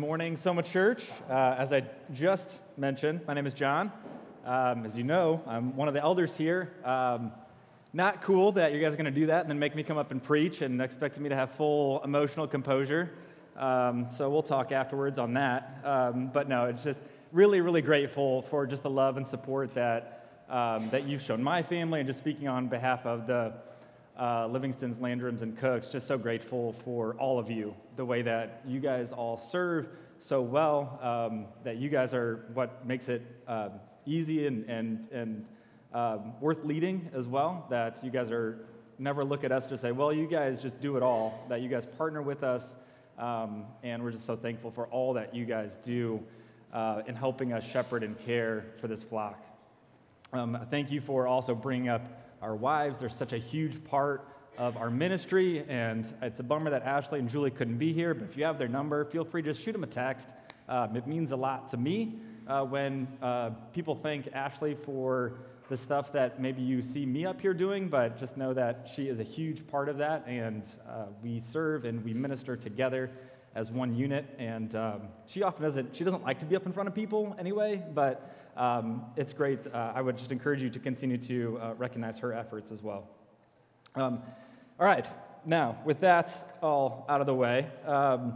Morning, Soma Church. Uh, as I just mentioned, my name is John. Um, as you know, I'm one of the elders here. Um, not cool that you guys are going to do that and then make me come up and preach and expect me to have full emotional composure. Um, so we'll talk afterwards on that. Um, but no, it's just really, really grateful for just the love and support that, um, that you've shown my family and just speaking on behalf of the uh, Livingston's, Landrums, and Cooks. Just so grateful for all of you, the way that you guys all serve so well, um, that you guys are what makes it uh, easy and, and, and um, worth leading as well, that you guys are never look at us to say, well, you guys just do it all, that you guys partner with us, um, and we're just so thankful for all that you guys do uh, in helping us shepherd and care for this flock. Um, thank you for also bringing up our wives. They're such a huge part of our ministry, and it's a bummer that Ashley and Julie couldn't be here, but if you have their number, feel free to just shoot them a text. Um, it means a lot to me uh, when uh, people thank Ashley for the stuff that maybe you see me up here doing, but just know that she is a huge part of that, and uh, we serve and we minister together as one unit. And um, she often doesn't, she doesn't like to be up in front of people anyway, but um, it's great. Uh, I would just encourage you to continue to uh, recognize her efforts as well. Um, all right, now with that all out of the way, um,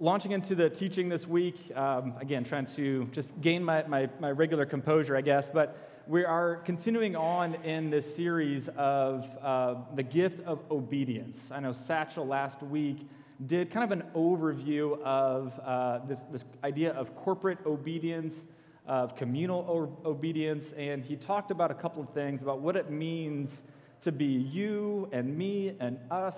launching into the teaching this week, um, again, trying to just gain my, my, my, regular composure, I guess, but we are continuing on in this series of uh, the gift of obedience. I know Satchel last week did kind of an overview of uh, this, this idea of corporate obedience of communal obedience, and he talked about a couple of things about what it means to be you and me and us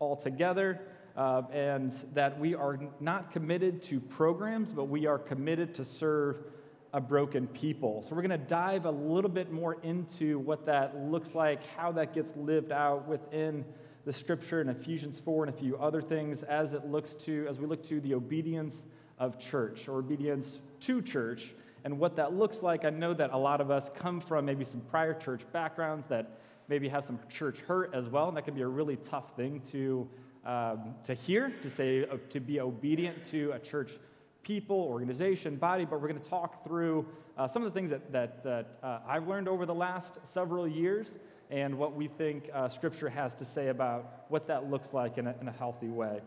all together, uh, and that we are not committed to programs, but we are committed to serve a broken people. So we're going to dive a little bit more into what that looks like, how that gets lived out within the scripture in Ephesians 4 and a few other things as it looks to as we look to the obedience of church or obedience to church and what that looks like. I know that a lot of us come from maybe some prior church backgrounds that maybe have some church hurt as well, and that can be a really tough thing to, um, to hear, to say, uh, to be obedient to a church people, organization, body, but we're going to talk through uh, some of the things that, that, that uh, I've learned over the last several years and what we think uh, Scripture has to say about what that looks like in a, in a healthy way.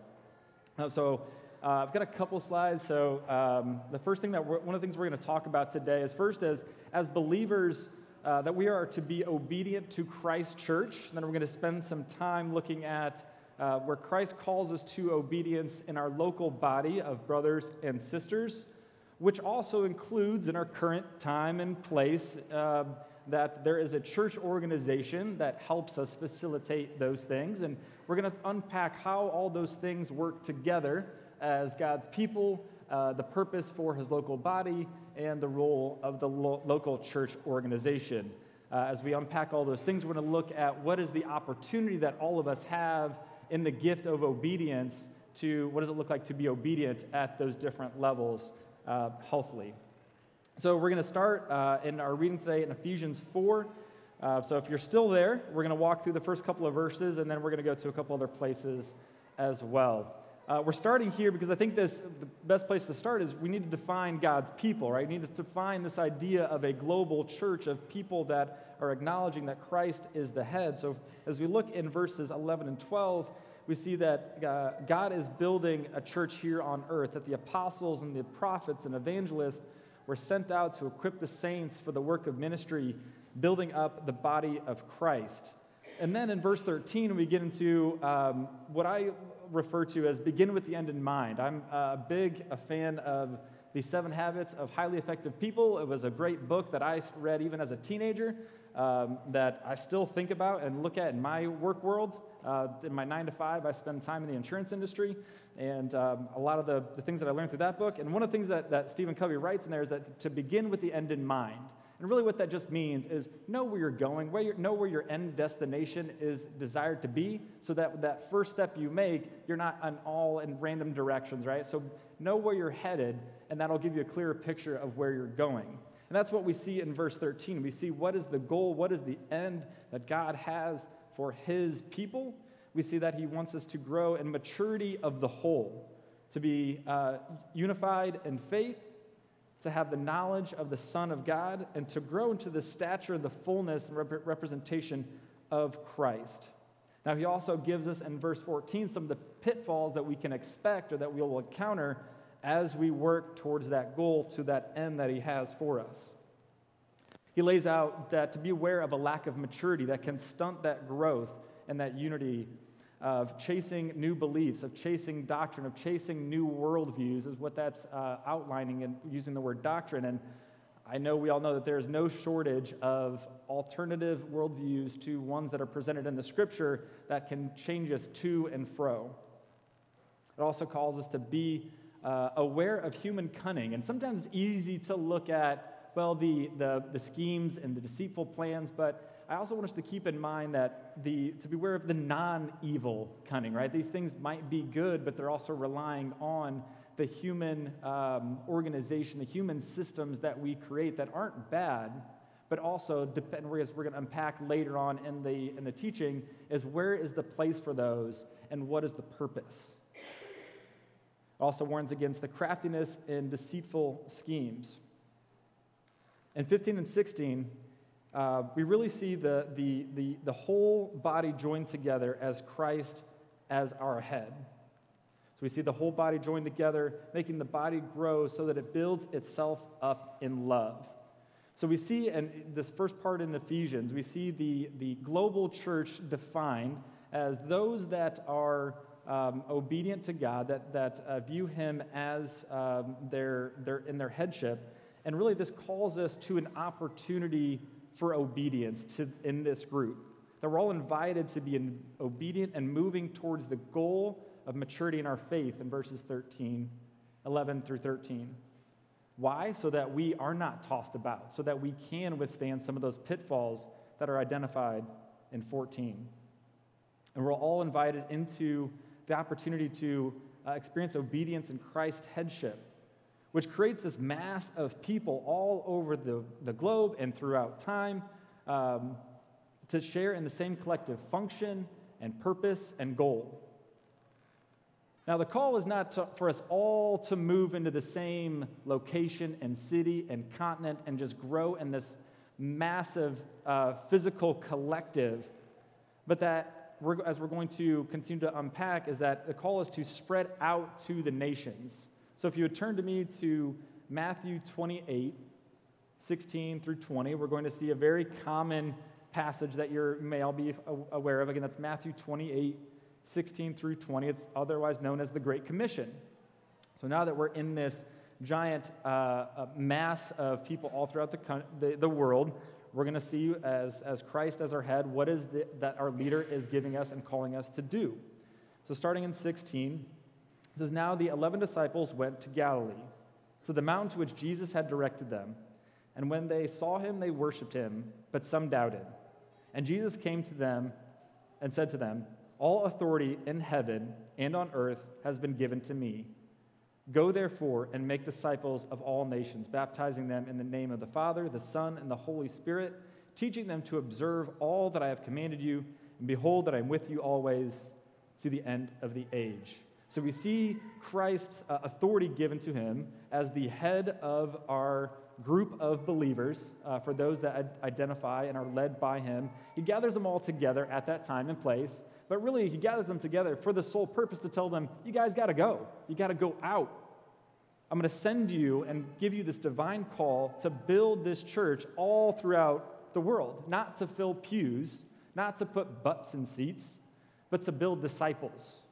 So, uh, I've got a couple slides. So, um, the first thing that one of the things we're going to talk about today is first, as, as believers, uh, that we are to be obedient to Christ Church. And then we're going to spend some time looking at uh, where Christ calls us to obedience in our local body of brothers and sisters, which also includes in our current time and place uh, that there is a church organization that helps us facilitate those things. And we're going to unpack how all those things work together as God's people, uh, the purpose for his local body, and the role of the lo- local church organization. Uh, as we unpack all those things, we're going to look at what is the opportunity that all of us have in the gift of obedience to what does it look like to be obedient at those different levels uh, healthily. So we're going to start uh, in our reading today in Ephesians 4. Uh, so if you're still there, we're going to walk through the first couple of verses, and then we're going to go to a couple other places as well. Uh, we're starting here because I think this, the best place to start is we need to define God's people, right? We need to define this idea of a global church of people that are acknowledging that Christ is the head. So as we look in verses 11 and 12, we see that uh, God is building a church here on earth, that the apostles and the prophets and evangelists were sent out to equip the saints for the work of ministry, building up the body of Christ. And then in verse 13, we get into um, what I refer to as begin with the end in mind. I'm a big a fan of The Seven Habits of Highly Effective People. It was a great book that I read even as a teenager um, that I still think about and look at in my work world. Uh, in my nine to five, I spend time in the insurance industry, and um, a lot of the, the things that I learned through that book. And one of the things that, that Stephen Covey writes in there is that to begin with the end in mind. And really, what that just means is know where you're going, where know where your end destination is desired to be, so that that first step you make, you're not on all in random directions, right? So know where you're headed, and that'll give you a clearer picture of where you're going. And that's what we see in verse 13. We see what is the goal, what is the end that God has for his people. We see that he wants us to grow in maturity of the whole to be uh, unified in faith, to have the knowledge of the Son of God, and to grow into the stature, the fullness, and rep- representation of Christ. Now, he also gives us in verse 14 some of the pitfalls that we can expect or that we will encounter as we work towards that goal, to that end that he has for us. He lays out that to be aware of a lack of maturity that can stunt that growth and that unity of chasing new beliefs, of chasing doctrine, of chasing new worldviews, is what that's uh, outlining and using the word doctrine. And I know we all know that there is no shortage of alternative worldviews to ones that are presented in the scripture that can change us to and fro. It also calls us to be uh, aware of human cunning. And sometimes it's easy to look at, well, the, the, the schemes and the deceitful plans, but I also want us to keep in mind that the, to be aware of the non evil cunning, right? These things might be good, but they're also relying on the human um, organization, the human systems that we create that aren't bad, but also, depend, we're going to unpack later on in the, in the teaching, is where is the place for those and what is the purpose? Also warns against the craftiness and deceitful schemes. In 15 and 16, uh, we really see the, the, the, the whole body joined together as Christ as our head. So we see the whole body joined together, making the body grow so that it builds itself up in love. So we see in this first part in Ephesians, we see the, the global church defined as those that are um, obedient to God, that, that uh, view Him as um, their, their, in their headship. And really, this calls us to an opportunity for obedience to, in this group. That we're all invited to be obedient and moving towards the goal of maturity in our faith in verses 13, 11 through 13. Why? So that we are not tossed about, so that we can withstand some of those pitfalls that are identified in 14. And we're all invited into the opportunity to uh, experience obedience in Christ's headship which creates this mass of people all over the, the globe and throughout time um, to share in the same collective function and purpose and goal. Now, the call is not to, for us all to move into the same location and city and continent and just grow in this massive uh, physical collective, but that, we're, as we're going to continue to unpack, is that the call is to spread out to the nations. So if you would turn to me to Matthew 28, 16 through 20, we're going to see a very common passage that you may all be aware of. Again, that's Matthew 28, 16 through 20. It's otherwise known as the Great Commission. So now that we're in this giant uh, uh mass of people all throughout the, the, the world, we're going to see as, as Christ as our head, what is that our leader is giving us and calling us to do. So starting in 16, it says, Now the eleven disciples went to Galilee, to the mountain to which Jesus had directed them. And when they saw him, they worshiped him, but some doubted. And Jesus came to them and said to them, All authority in heaven and on earth has been given to me. Go therefore and make disciples of all nations, baptizing them in the name of the Father, the Son, and the Holy Spirit, teaching them to observe all that I have commanded you. And behold, that I am with you always to the end of the age. So we see Christ's uh, authority given to him as the head of our group of believers, uh, for those that identify and are led by him. He gathers them all together at that time and place, but really he gathers them together for the sole purpose to tell them, you guys got to go. You got to go out. I'm going to send you and give you this divine call to build this church all throughout the world, not to fill pews, not to put butts in seats, but to build disciples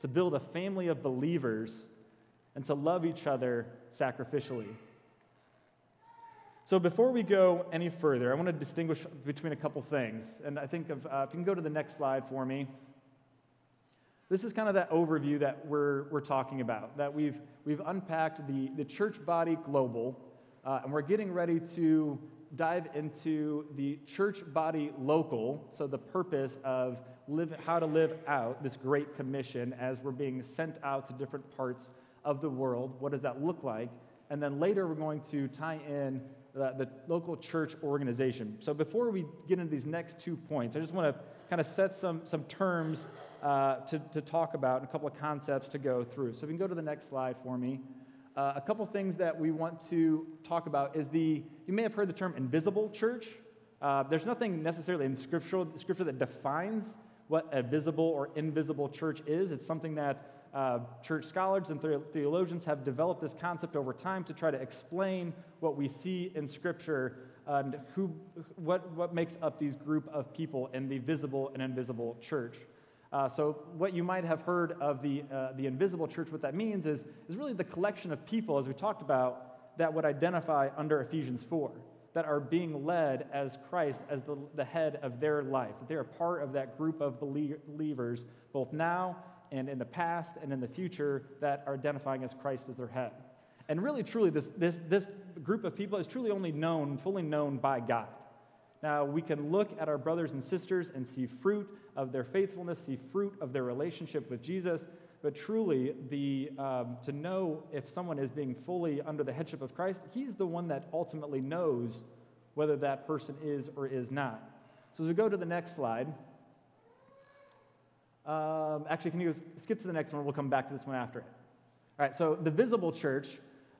to build a family of believers, and to love each other sacrificially. So, before we go any further, I want to distinguish between a couple things. And I think of, uh, if you can go to the next slide for me. This is kind of that overview that we're, we're talking about, that we've, we've unpacked the, the church body global, uh, and we're getting ready to dive into the church body local, so the purpose of live, how to live out this great commission as we're being sent out to different parts of the world. What does that look like? And then later we're going to tie in the, the local church organization. So before we get into these next two points, I just want to kind of set some, some terms uh, to, to talk about and a couple of concepts to go through. So if you can go to the next slide for me. Uh, a couple things that we want to talk about is the, you may have heard the term invisible church. Uh, there's nothing necessarily in scripture, scripture that defines what a visible or invisible church is. It's something that uh, church scholars and theologians have developed this concept over time to try to explain what we see in Scripture and who, what, what makes up these group of people in the visible and invisible church. Uh, so, what you might have heard of the, uh, the invisible church, what that means is, is really the collection of people, as we talked about, that would identify under Ephesians 4, that are being led as Christ as the, the head of their life, that they're a part of that group of believers, both now and in the past and in the future, that are identifying as Christ as their head. And really, truly, this, this, this group of people is truly only known, fully known by God. Now, we can look at our brothers and sisters and see fruit of their faithfulness, see fruit of their relationship with Jesus. But truly, the, um, to know if someone is being fully under the headship of Christ, He's the one that ultimately knows whether that person is or is not. So, as we go to the next slide, um, actually, can you skip to the next one? We'll come back to this one after it. All right, so the visible church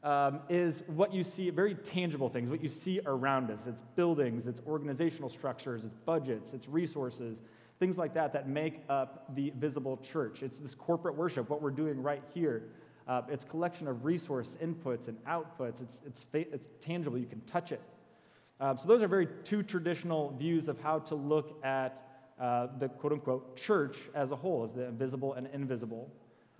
um, is what you see, very tangible things, what you see around us. It's buildings, it's organizational structures, it's budgets, it's resources, things like that that make up the visible church. It's this corporate worship, what we're doing right here. Uh, it's collection of resource inputs and outputs. It's, it's, it's tangible, you can touch it. Uh, so those are very two traditional views of how to look at uh, the quote unquote church as a whole, as the visible and invisible.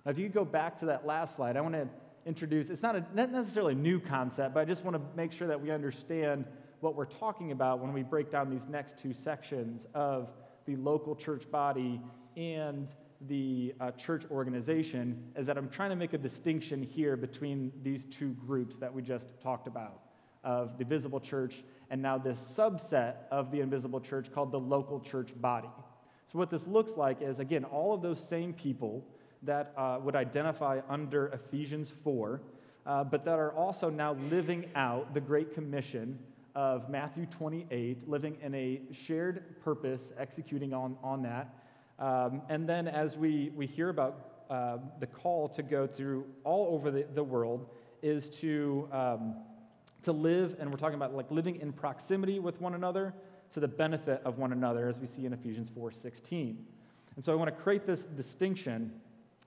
Now, if you go back to that last slide, I want to introduce it's not, a, not necessarily a new concept, but I just want to make sure that we understand what we're talking about when we break down these next two sections of the local church body and the uh, church organization is that I'm trying to make a distinction here between these two groups that we just talked about of the visible church and now this subset of the invisible church called the local church body. So, what this looks like is, again, all of those same people that uh, would identify under Ephesians 4, uh, but that are also now living out the Great Commission of Matthew 28, living in a shared purpose, executing on, on that. Um, and then as we, we hear about uh, the call to go through all over the, the world, is to, um, to live, and we're talking about like living in proximity with one another to the benefit of one another, as we see in Ephesians 4.16. And so I want to create this distinction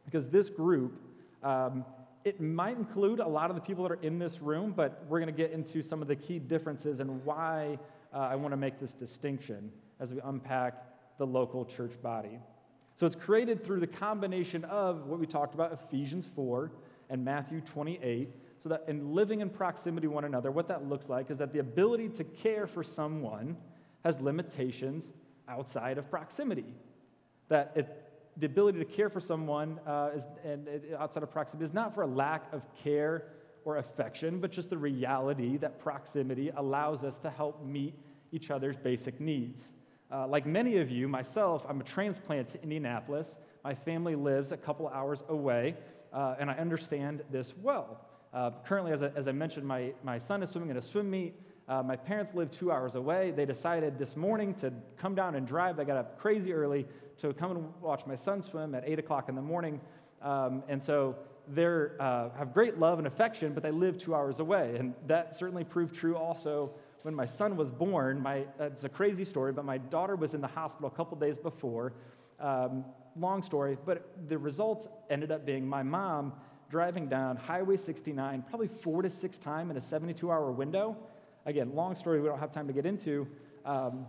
because this group um, it might include a lot of the people that are in this room, but we're going to get into some of the key differences and why uh, I want to make this distinction as we unpack the local church body. So it's created through the combination of what we talked about, Ephesians 4 and Matthew 28. So that in living in proximity one another, what that looks like is that the ability to care for someone has limitations outside of proximity. That it the ability to care for someone uh, is, and, and outside of proximity is not for a lack of care or affection, but just the reality that proximity allows us to help meet each other's basic needs. Uh, like many of you, myself, I'm a transplant to Indianapolis. My family lives a couple hours away, uh, and I understand this well. Uh, currently, as I, as I, mentioned, my, my son is swimming in a swim meet. Uh, my parents live two hours away. They decided this morning to come down and drive. They got up crazy early to come and watch my son swim at 8 o'clock in the morning. Um, and so they uh, have great love and affection, but they live two hours away. And that certainly proved true also when my son was born. My, it's a crazy story, but my daughter was in the hospital a couple days before. Um, long story, but the result ended up being my mom driving down Highway 69 probably four to six times in a 72 hour window. Again, long story we don't have time to get into. Um,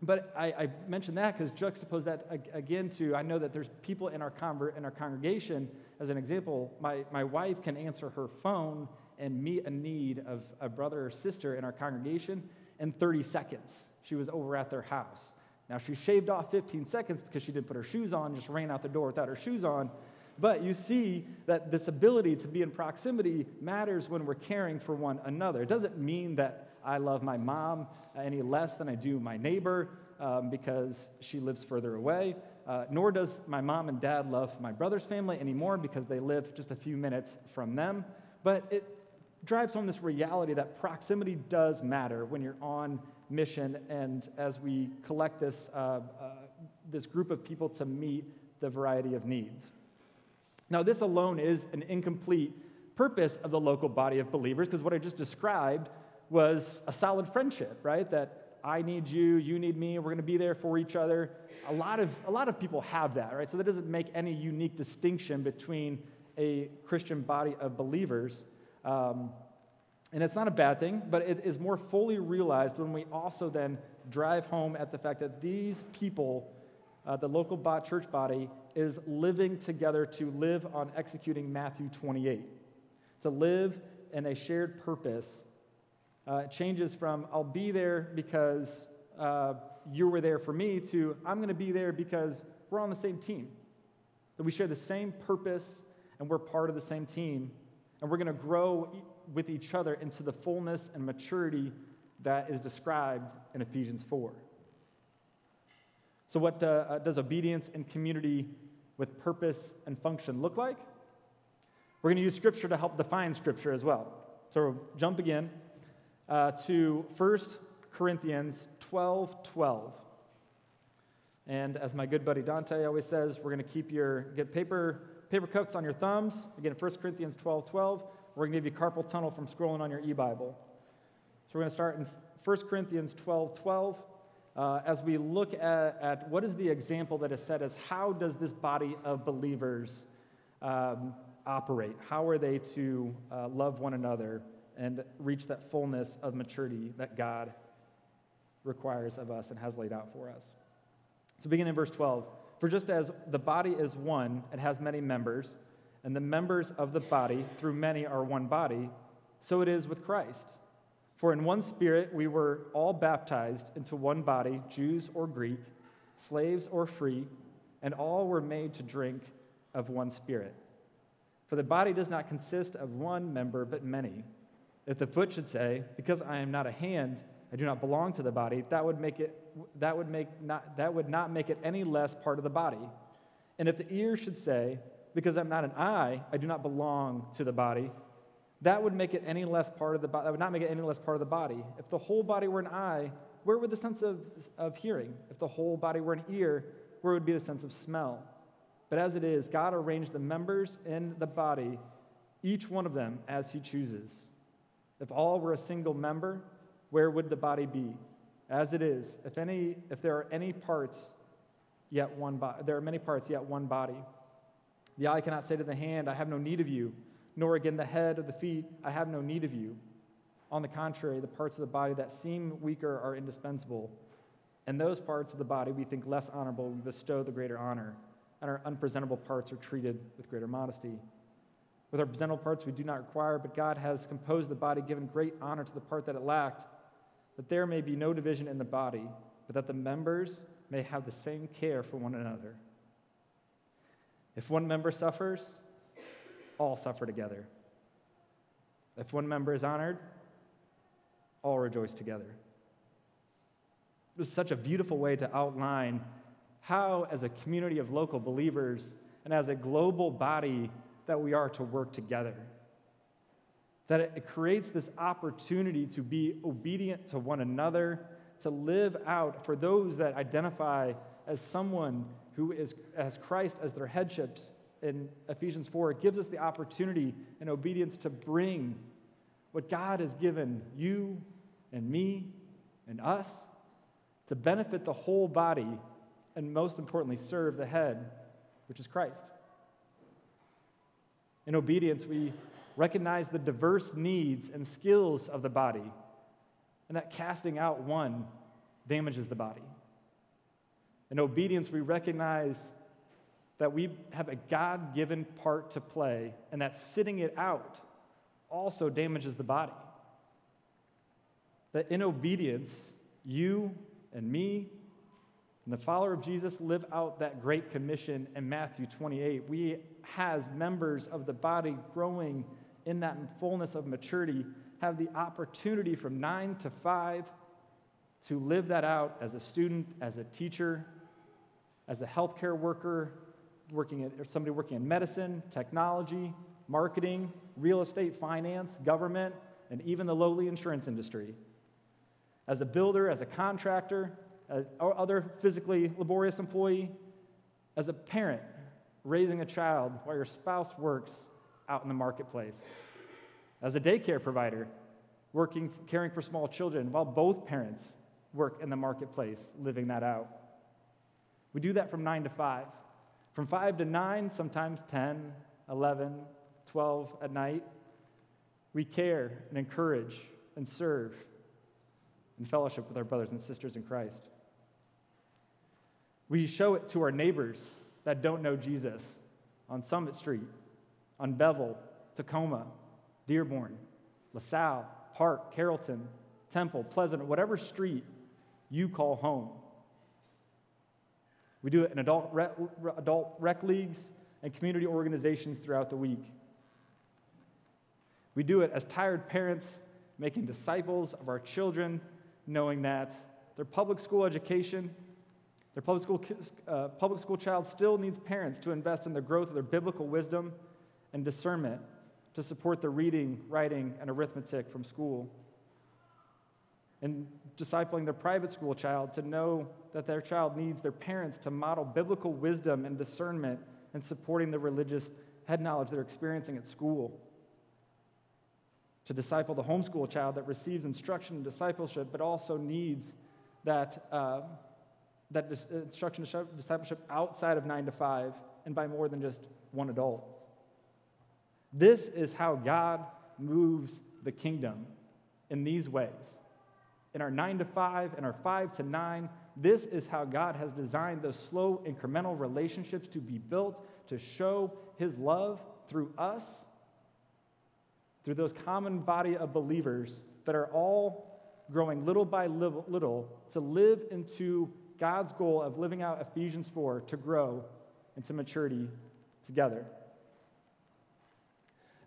but I, I mentioned that because juxtapose that again to I know that there's people in our, conver- in our congregation, as an example, my, my wife can answer her phone and meet a need of a brother or sister in our congregation in 30 seconds. She was over at their house. Now, she shaved off 15 seconds because she didn't put her shoes on, just ran out the door without her shoes on. But you see that this ability to be in proximity matters when we're caring for one another. It doesn't mean that I love my mom any less than I do my neighbor um, because she lives further away. Uh, nor does my mom and dad love my brother's family anymore because they live just a few minutes from them. But it drives home this reality that proximity does matter when you're on mission. And as we collect this, uh, uh, this group of people to meet the variety of needs. Now, this alone is an incomplete purpose of the local body of believers because what I just described was a solid friendship, right? That I need you, you need me, we're going to be there for each other. A lot of, a lot of people have that, right? So that doesn't make any unique distinction between a Christian body of believers. Um, and it's not a bad thing, but it is more fully realized when we also then drive home at the fact that these people, uh, the local church body, is living together to live on executing Matthew 28, to live in a shared purpose. Uh, changes from I'll be there because uh, you were there for me to I'm going to be there because we're on the same team. That we share the same purpose and we're part of the same team. And we're going to grow with each other into the fullness and maturity that is described in Ephesians 4. So, what uh, uh, does obedience and community with purpose and function look like? We're going to use Scripture to help define Scripture as well. So, we'll jump again uh, to 1 Corinthians 12 12. And as my good buddy Dante always says, we're going to keep your, get paper, paper cuts on your thumbs. Again, 1 Corinthians 12 12. We're going to give you carpal tunnel from scrolling on your e Bible. So we're going to start in 1 Corinthians 12 12. Uh, as we look at, at, what is the example that is set as how does this body of believers um, operate? How are they to uh, love one another and reach that fullness of maturity that God requires of us and has laid out for us? So, begin in verse 12. For just as the body is one and has many members, and the members of the body through many are one body, so it is with Christ. For in one spirit we were all baptized into one body, Jews or Greek, slaves or free, and all were made to drink of one spirit. For the body does not consist of one member, but many. If the foot should say, Because I am not a hand, I do not belong to the body, that would make it that would make not that would not make it any less part of the body. And if the ear should say, because I'm not an eye, I do not belong to the body. That would make it any less part of the body. That would not make it any less part of the body. If the whole body were an eye, where would the sense of, of hearing? If the whole body were an ear, where would be the sense of smell? But as it is, God arranged the members in the body, each one of them as He chooses. If all were a single member, where would the body be? As it is, if any, if there are any parts, yet one body, there are many parts, yet one body. The eye cannot say to the hand, I have no need of you, nor again the head or the feet, I have no need of you. On the contrary, the parts of the body that seem weaker are indispensable. And those parts of the body we think less honorable, we bestow the greater honor, and our unpresentable parts are treated with greater modesty. With our presentable parts we do not require, but God has composed the body, given great honor to the part that it lacked, that there may be no division in the body, but that the members may have the same care for one another. If one member suffers, all suffer together. If one member is honored, all rejoice together. It was such a beautiful way to outline how, as a community of local believers and as a global body, that we are to work together. That it creates this opportunity to be obedient to one another, to live out for those that identify as someone who is, as Christ as their headships in Ephesians 4, it gives us the opportunity and obedience to bring what God has given you and me and us to benefit the whole body and most importantly, serve the head, which is Christ. In obedience, we recognize the diverse needs and skills of the body, and that casting out one damages the body. In obedience, we recognize that we have a God given part to play, and that sitting it out also damages the body. That in obedience, you and me and the follower of Jesus live out that great commission in Matthew 28. We, as members of the body growing in that fullness of maturity, have the opportunity from nine to five to live that out as a student, as a teacher, as a healthcare worker, working at, or somebody working in medicine, technology, marketing, real estate, finance, government, and even the lowly insurance industry. As a builder, as a contractor, or other physically laborious employee, as a parent raising a child while your spouse works out in the marketplace, as a daycare provider working, caring for small children while both parents work in the marketplace, living that out. We do that from 9 to 5. From 5 to 9, sometimes 10, 11, 12 at night, we care and encourage and serve in fellowship with our brothers and sisters in Christ. We show it to our neighbors that don't know Jesus on Summit Street, on Beville, Tacoma, Dearborn, LaSalle, Park, Carrollton, Temple, Pleasant, whatever street you call home. We do it in adult rec, adult rec leagues and community organizations throughout the week. We do it as tired parents making disciples of our children, knowing that their public school education, their public school, uh, public school child still needs parents to invest in the growth of their biblical wisdom and discernment to support the reading, writing, and arithmetic from school. And discipling their private school child to know that their child needs their parents to model biblical wisdom and discernment and supporting the religious head knowledge they're experiencing at school. To disciple the homeschool child that receives instruction and discipleship, but also needs that, uh, that dis- instruction and discipleship outside of nine to five and by more than just one adult. This is how God moves the kingdom in these ways. In our nine to five and our five to nine, this is how God has designed those slow, incremental relationships to be built to show His love through us, through those common body of believers that are all growing little by little, little to live into God's goal of living out Ephesians 4 to grow into maturity together.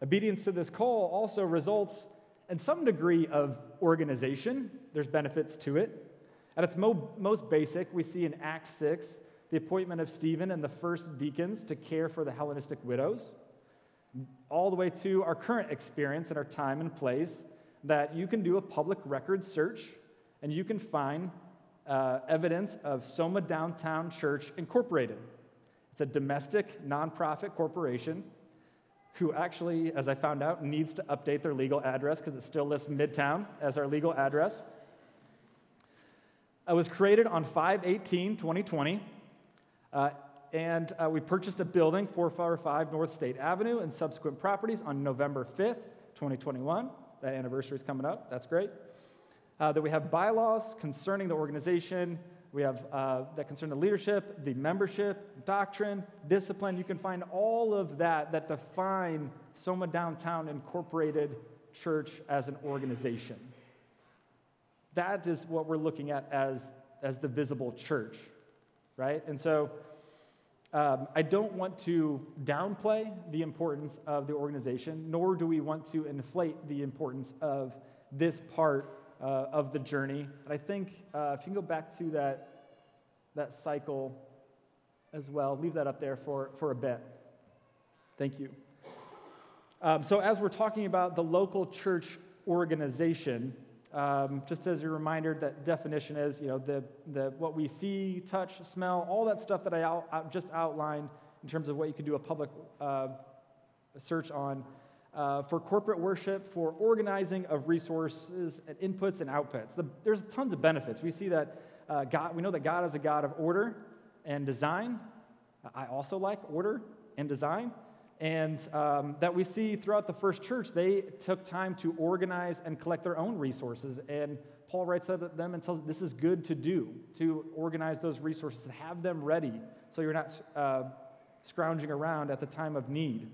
Obedience to this call also results in some degree of organization. There's benefits to it. At its mo- most basic, we see in Acts 6 the appointment of Stephen and the first deacons to care for the Hellenistic widows, all the way to our current experience and our time and place that you can do a public record search and you can find uh, evidence of Soma Downtown Church Incorporated. It's a domestic nonprofit corporation who actually, as I found out, needs to update their legal address because it still lists Midtown as our legal address. It was created on 5 18, 2020. Uh, and uh, we purchased a building, 445 North State Avenue, and subsequent properties on November 5th, 2021. That anniversary is coming up. That's great. Uh, that we have bylaws concerning the organization. We have uh, that concern the leadership, the membership, doctrine, discipline. You can find all of that that define Soma Downtown Incorporated Church as an organization. That is what we're looking at as, as the visible church, right? And so um, I don't want to downplay the importance of the organization, nor do we want to inflate the importance of this part uh, of the journey. And I think uh, if you can go back to that, that cycle as well, leave that up there for, for a bit. Thank you. Um, so, as we're talking about the local church organization, um, just as a reminder, that definition is, you know, the, the, what we see, touch, smell, all that stuff that I out, out, just outlined in terms of what you can do a public uh, search on uh, for corporate worship, for organizing of resources and inputs and outputs. The, there's tons of benefits. We see that uh, God, we know that God is a God of order and design. I also like order and design and um, that we see throughout the first church, they took time to organize and collect their own resources. And Paul writes about them and tells them this is good to do, to organize those resources and have them ready so you're not uh, scrounging around at the time of need.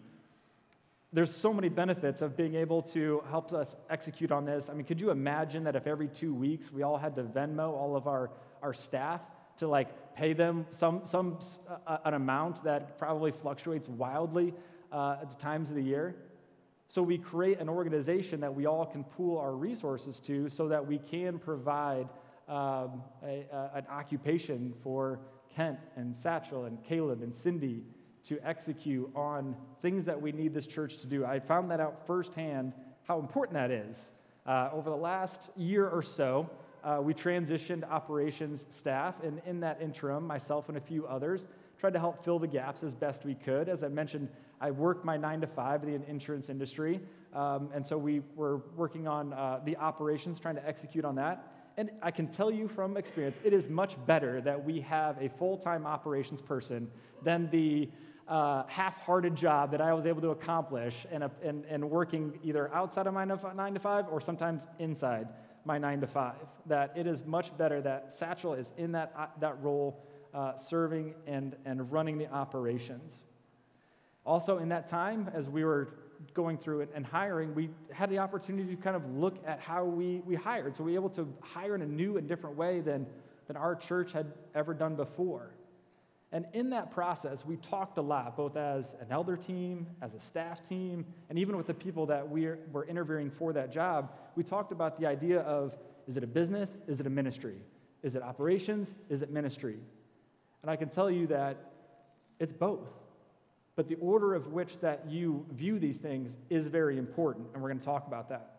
There's so many benefits of being able to help us execute on this. I mean, could you imagine that if every two weeks we all had to Venmo all of our, our staff to like pay them some, some uh, an amount that probably fluctuates wildly uh, at the times of the year. So we create an organization that we all can pool our resources to so that we can provide um, a, a, an occupation for Kent and Satchel and Caleb and Cindy to execute on things that we need this church to do. I found that out firsthand how important that is. Uh, over the last year or so, uh, we transitioned operations staff, and in that interim, myself and a few others tried to help fill the gaps as best we could. As I mentioned, I worked my nine to five in the insurance industry, um, and so we were working on uh, the operations, trying to execute on that. And I can tell you from experience, it is much better that we have a full time operations person than the uh, half hearted job that I was able to accomplish and, and, and working either outside of my nine to five or sometimes inside my nine to five. That it is much better that Satchel is in that, uh, that role, uh, serving and, and running the operations. Also, in that time, as we were going through it and hiring, we had the opportunity to kind of look at how we, we hired. So we were able to hire in a new and different way than, than our church had ever done before. And in that process, we talked a lot, both as an elder team, as a staff team, and even with the people that we were interviewing for that job. We talked about the idea of is it a business? Is it a ministry? Is it operations? Is it ministry? And I can tell you that it's both. But the order of which that you view these things is very important, and we're going to talk about that.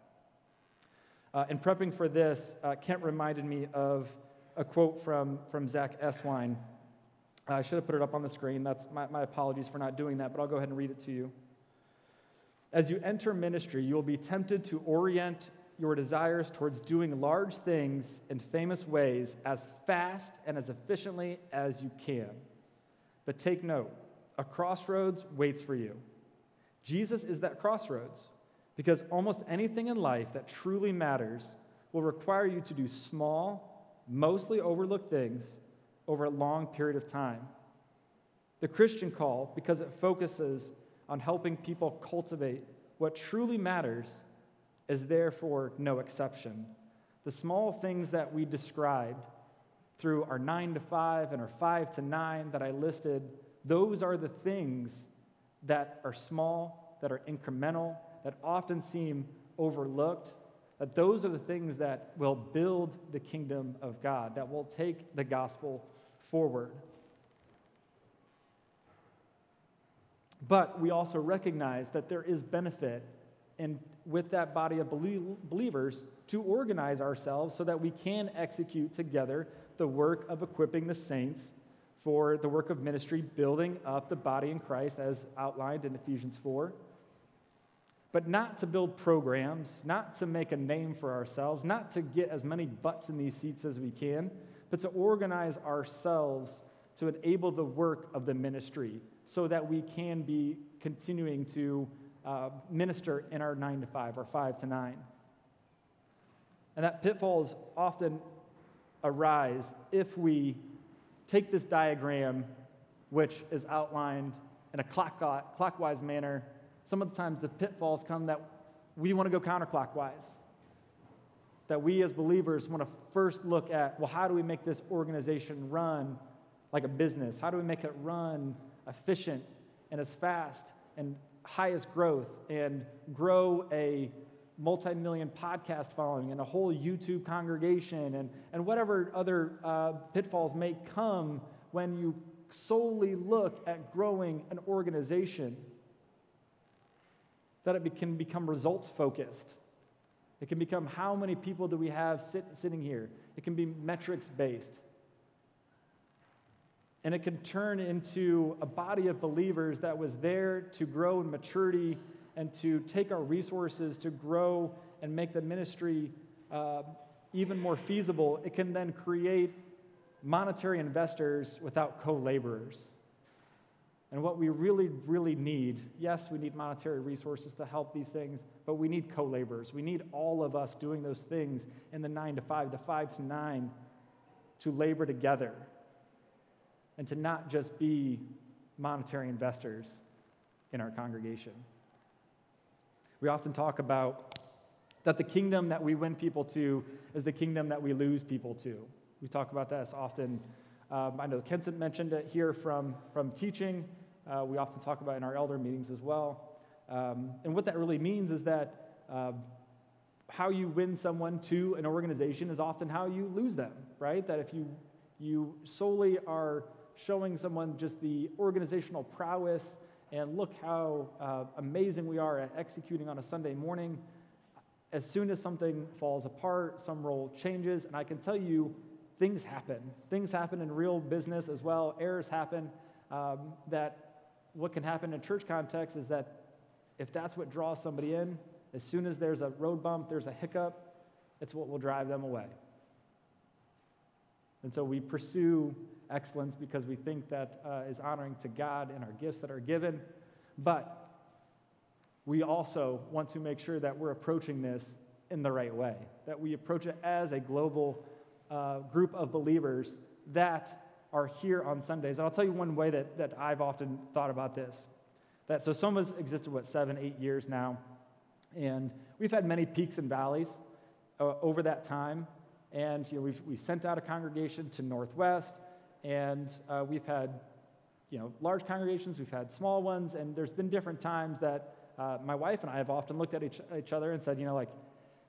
Uh, in prepping for this, uh, Kent reminded me of a quote from, from Zack Eswine. Uh, I should have put it up on the screen. That's my, my apologies for not doing that, but I'll go ahead and read it to you. As you enter ministry, you will be tempted to orient your desires towards doing large things in famous ways as fast and as efficiently as you can. But take note a crossroads waits for you. Jesus is that crossroads because almost anything in life that truly matters will require you to do small, mostly overlooked things over a long period of time. The Christian call, because it focuses on helping people cultivate what truly matters, is therefore no exception. The small things that we described through our nine to five and our five to nine that I listed those are the things that are small, that are incremental, that often seem overlooked. That those are the things that will build the kingdom of God, that will take the gospel forward. But we also recognize that there is benefit in, with that body of believers to organize ourselves so that we can execute together the work of equipping the saints for the work of ministry, building up the body in Christ as outlined in Ephesians 4. But not to build programs, not to make a name for ourselves, not to get as many butts in these seats as we can, but to organize ourselves to enable the work of the ministry so that we can be continuing to uh, minister in our 9 to 5 or 5 to 9. And that pitfalls often arise if we take this diagram, which is outlined in a uh, clockwise manner. Some of the times the pitfalls come that we want to go counterclockwise. That we as believers want to first look at, well, how do we make this organization run like a business? How do we make it run efficient and as fast and highest growth and grow a multi million podcast following and a whole YouTube congregation and, and whatever other uh, pitfalls may come when you solely look at growing an organization, that it can become results focused. It can become how many people do we have sit, sitting here? It can be metrics based. And it can turn into a body of believers that was there to grow in maturity and to take our resources to grow and make the ministry uh, even more feasible, it can then create monetary investors without co laborers. And what we really, really need yes, we need monetary resources to help these things, but we need co laborers. We need all of us doing those things in the nine to five, the five to nine, to labor together and to not just be monetary investors in our congregation. We often talk about that the kingdom that we win people to is the kingdom that we lose people to. We talk about this often. Um, I know Kenson mentioned it here from, from teaching. Uh, we often talk about in our elder meetings as well. Um, and what that really means is that uh, how you win someone to an organization is often how you lose them, right? That if you, you solely are showing someone just the organizational prowess and look how uh, amazing we are at executing on a Sunday morning. as soon as something falls apart, some role changes, and I can tell you things happen. Things happen in real business as well, errors happen. Um, that what can happen in church context is that if that's what draws somebody in, as soon as there's a road bump, there's a hiccup, it's what will drive them away. And so we pursue excellence because we think that uh, is honoring to God and our gifts that are given. But we also want to make sure that we're approaching this in the right way, that we approach it as a global uh, group of believers that are here on Sundays. And I'll tell you one way that, that I've often thought about this. That so Soma's existed, what, seven, eight years now. And we've had many peaks and valleys uh, over that time. And you know, we've we sent out a congregation to Northwest, and uh, we've had you know, large congregations, we've had small ones, and there's been different times that uh, my wife and I have often looked at each, each other and said, you know, like,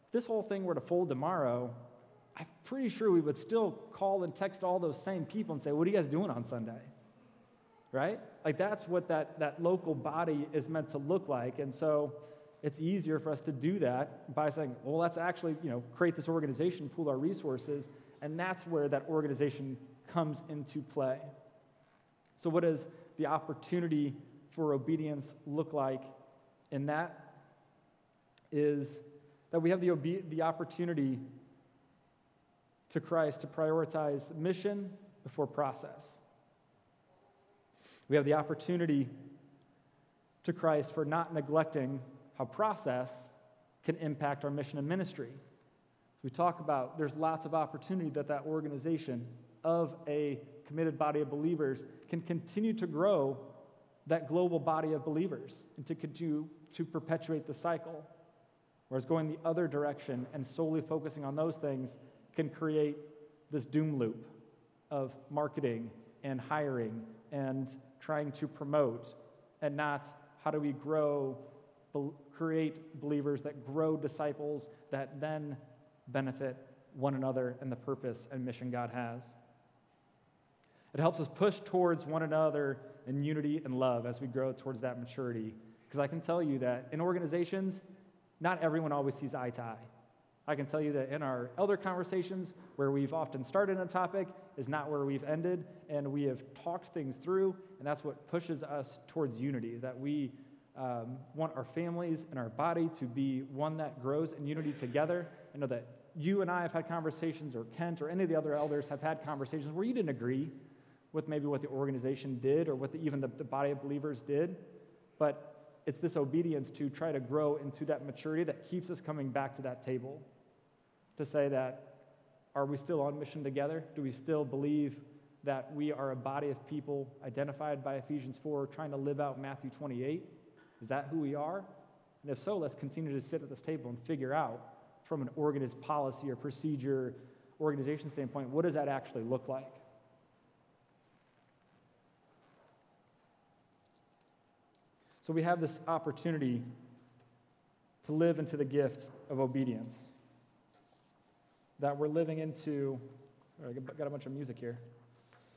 if this whole thing were to fold tomorrow, I'm pretty sure we would still call and text all those same people and say, What are you guys doing on Sunday? Right? Like, that's what that, that local body is meant to look like. And so it's easier for us to do that by saying, Well, let's actually, you know, create this organization, pool our resources. And that's where that organization comes into play. So, what does the opportunity for obedience look like in that? Is that we have the, obe- the opportunity to Christ to prioritize mission before process. We have the opportunity to Christ for not neglecting how process can impact our mission and ministry. we talk about there's lots of opportunity that that organization of a committed body of believers can continue to grow that global body of believers and to continue to perpetuate the cycle. Whereas going the other direction and solely focusing on those things can create this doom loop of marketing and hiring and trying to promote and not how do we grow, create believers that grow disciples that then benefit one another and the purpose and mission God has. It helps us push towards one another in unity and love as we grow towards that maturity. Because I can tell you that in organizations, not everyone always sees eye to eye. I can tell you that in our elder conversations, where we've often started a topic is not where we've ended, and we have talked things through, and that's what pushes us towards unity. That we um, want our families and our body to be one that grows in unity together. I know that you and I have had conversations, or Kent, or any of the other elders have had conversations where you didn't agree with maybe what the organization did or what the, even the, the body of believers did, but it's this obedience to try to grow into that maturity that keeps us coming back to that table to say that are we still on mission together? Do we still believe that we are a body of people identified by Ephesians 4 trying to live out Matthew 28? Is that who we are? And if so, let's continue to sit at this table and figure out from an organized policy or procedure, organization standpoint, what does that actually look like? So we have this opportunity to live into the gift of obedience that we're living into. I got a bunch of music here.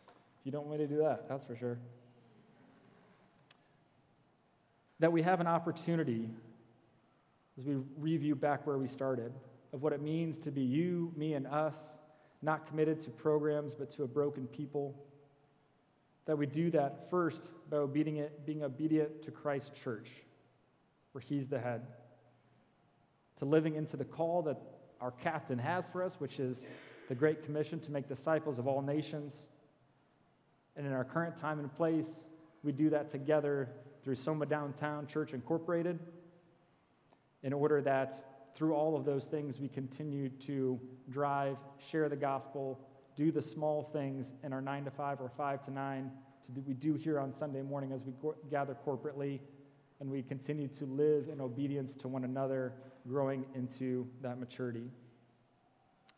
If You don't want me to do that, that's for sure. That we have an opportunity as we review back where we started of what it means to be you, me, and us, not committed to programs but to a broken people. That we do that first by obedient, being obedient to Christ's church, where He's the head. To living into the call that our captain has for us, which is the Great Commission to make disciples of all nations. And in our current time and place, we do that together through Soma Downtown Church Incorporated, in order that through all of those things we continue to drive, share the gospel, do the small things in our 9 to 5 or 5 to 9 to do, we do here on Sunday morning as we go, gather corporately, and we continue to live in obedience to one another growing into that maturity.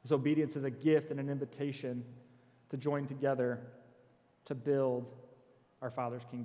This obedience is a gift and an invitation to join together to build our Father's kingdom.